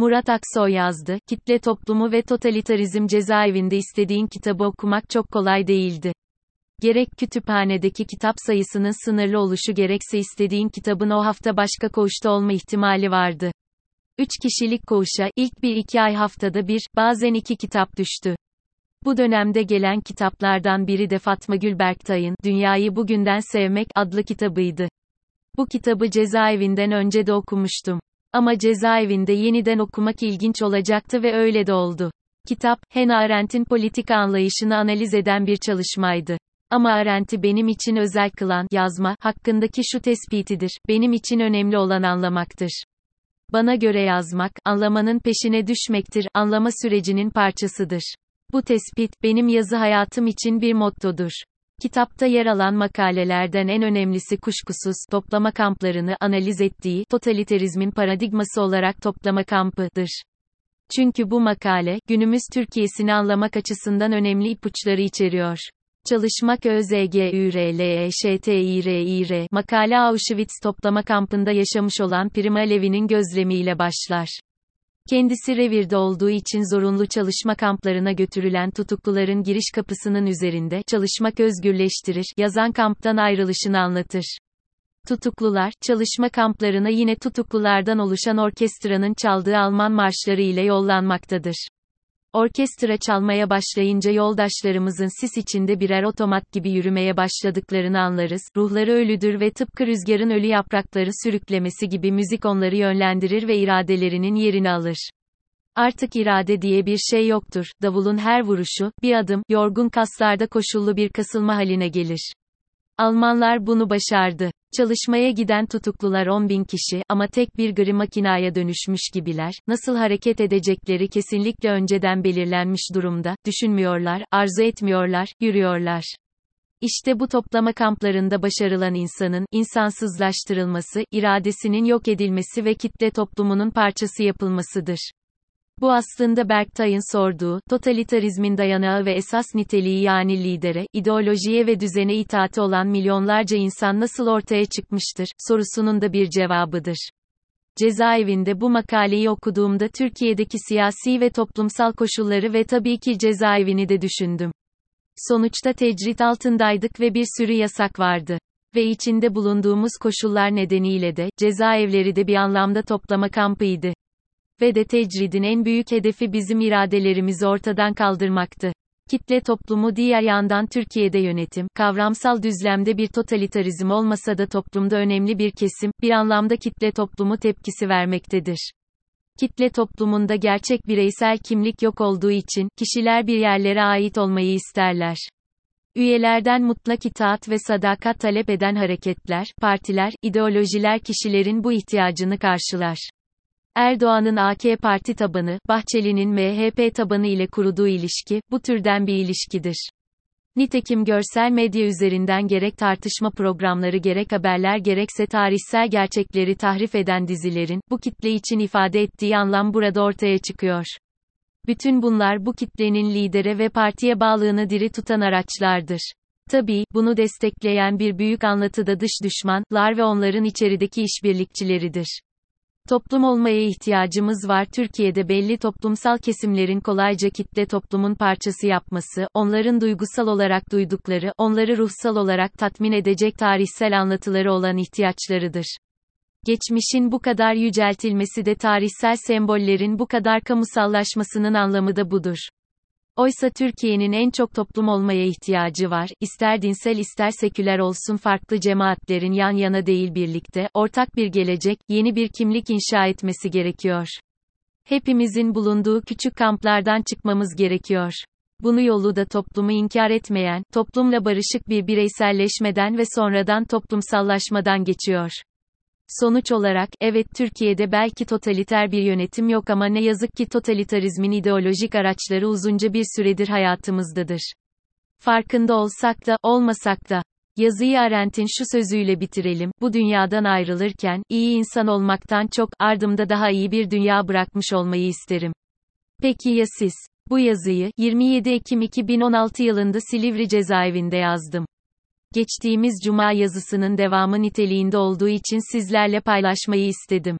Murat Aksoy yazdı, kitle toplumu ve totalitarizm cezaevinde istediğin kitabı okumak çok kolay değildi. Gerek kütüphanedeki kitap sayısının sınırlı oluşu gerekse istediğin kitabın o hafta başka koğuşta olma ihtimali vardı. Üç kişilik koğuşa, ilk bir iki ay haftada bir, bazen iki kitap düştü. Bu dönemde gelen kitaplardan biri de Fatma Gül Dünyayı Bugünden Sevmek, adlı kitabıydı. Bu kitabı cezaevinden önce de okumuştum. Ama cezaevinde yeniden okumak ilginç olacaktı ve öyle de oldu. Kitap, Hannah Arendt'in politika anlayışını analiz eden bir çalışmaydı. Ama Arendt'i benim için özel kılan, yazma, hakkındaki şu tespitidir, benim için önemli olan anlamaktır. Bana göre yazmak, anlamanın peşine düşmektir, anlama sürecinin parçasıdır. Bu tespit, benim yazı hayatım için bir mottodur. Kitapta yer alan makalelerden en önemlisi kuşkusuz, toplama kamplarını analiz ettiği, totaliterizmin paradigması olarak toplama kampıdır. Çünkü bu makale, günümüz Türkiye'sini anlamak açısından önemli ipuçları içeriyor. Çalışmak ÖZGÜRLEŞTİRİR makale Auschwitz toplama kampında yaşamış olan Prima Levi'nin gözlemiyle başlar. Kendisi revirde olduğu için zorunlu çalışma kamplarına götürülen tutukluların giriş kapısının üzerinde çalışmak özgürleştirir yazan kamptan ayrılışını anlatır. Tutuklular, çalışma kamplarına yine tutuklulardan oluşan orkestranın çaldığı Alman marşları ile yollanmaktadır. Orkestra çalmaya başlayınca yoldaşlarımızın sis içinde birer otomat gibi yürümeye başladıklarını anlarız. Ruhları ölüdür ve tıpkı rüzgarın ölü yaprakları sürüklemesi gibi müzik onları yönlendirir ve iradelerinin yerini alır. Artık irade diye bir şey yoktur. Davulun her vuruşu, bir adım, yorgun kaslarda koşullu bir kasılma haline gelir. Almanlar bunu başardı. Çalışmaya giden tutuklular 10 bin kişi, ama tek bir gri makinaya dönüşmüş gibiler, nasıl hareket edecekleri kesinlikle önceden belirlenmiş durumda, düşünmüyorlar, arzu etmiyorlar, yürüyorlar. İşte bu toplama kamplarında başarılan insanın, insansızlaştırılması, iradesinin yok edilmesi ve kitle toplumunun parçası yapılmasıdır. Bu aslında Berktay'ın sorduğu, totalitarizmin dayanağı ve esas niteliği yani lidere, ideolojiye ve düzene itaati olan milyonlarca insan nasıl ortaya çıkmıştır, sorusunun da bir cevabıdır. Cezaevinde bu makaleyi okuduğumda Türkiye'deki siyasi ve toplumsal koşulları ve tabii ki cezaevini de düşündüm. Sonuçta tecrit altındaydık ve bir sürü yasak vardı. Ve içinde bulunduğumuz koşullar nedeniyle de, cezaevleri de bir anlamda toplama kampıydı ve de tecridin en büyük hedefi bizim iradelerimizi ortadan kaldırmaktı. Kitle toplumu diğer yandan Türkiye'de yönetim, kavramsal düzlemde bir totalitarizm olmasa da toplumda önemli bir kesim, bir anlamda kitle toplumu tepkisi vermektedir. Kitle toplumunda gerçek bireysel kimlik yok olduğu için, kişiler bir yerlere ait olmayı isterler. Üyelerden mutlak itaat ve sadakat talep eden hareketler, partiler, ideolojiler kişilerin bu ihtiyacını karşılar. Erdoğan'ın AK Parti tabanı, Bahçeli'nin MHP tabanı ile kurduğu ilişki, bu türden bir ilişkidir. Nitekim görsel medya üzerinden gerek tartışma programları gerek haberler gerekse tarihsel gerçekleri tahrif eden dizilerin, bu kitle için ifade ettiği anlam burada ortaya çıkıyor. Bütün bunlar bu kitlenin lidere ve partiye bağlığını diri tutan araçlardır. Tabii, bunu destekleyen bir büyük anlatı da dış düşmanlar ve onların içerideki işbirlikçileridir. Toplum olmaya ihtiyacımız var. Türkiye'de belli toplumsal kesimlerin kolayca kitle toplumun parçası yapması, onların duygusal olarak duydukları, onları ruhsal olarak tatmin edecek tarihsel anlatıları olan ihtiyaçlarıdır. Geçmişin bu kadar yüceltilmesi de tarihsel sembollerin bu kadar kamusallaşmasının anlamı da budur. Oysa Türkiye'nin en çok toplum olmaya ihtiyacı var, ister dinsel ister seküler olsun farklı cemaatlerin yan yana değil birlikte, ortak bir gelecek, yeni bir kimlik inşa etmesi gerekiyor. Hepimizin bulunduğu küçük kamplardan çıkmamız gerekiyor. Bunu yolu da toplumu inkar etmeyen, toplumla barışık bir bireyselleşmeden ve sonradan toplumsallaşmadan geçiyor. Sonuç olarak, evet Türkiye'de belki totaliter bir yönetim yok ama ne yazık ki totalitarizmin ideolojik araçları uzunca bir süredir hayatımızdadır. Farkında olsak da, olmasak da. Yazıyı Arendt'in şu sözüyle bitirelim, bu dünyadan ayrılırken, iyi insan olmaktan çok, ardımda daha iyi bir dünya bırakmış olmayı isterim. Peki ya siz? Bu yazıyı, 27 Ekim 2016 yılında Silivri cezaevinde yazdım. Geçtiğimiz cuma yazısının devamı niteliğinde olduğu için sizlerle paylaşmayı istedim.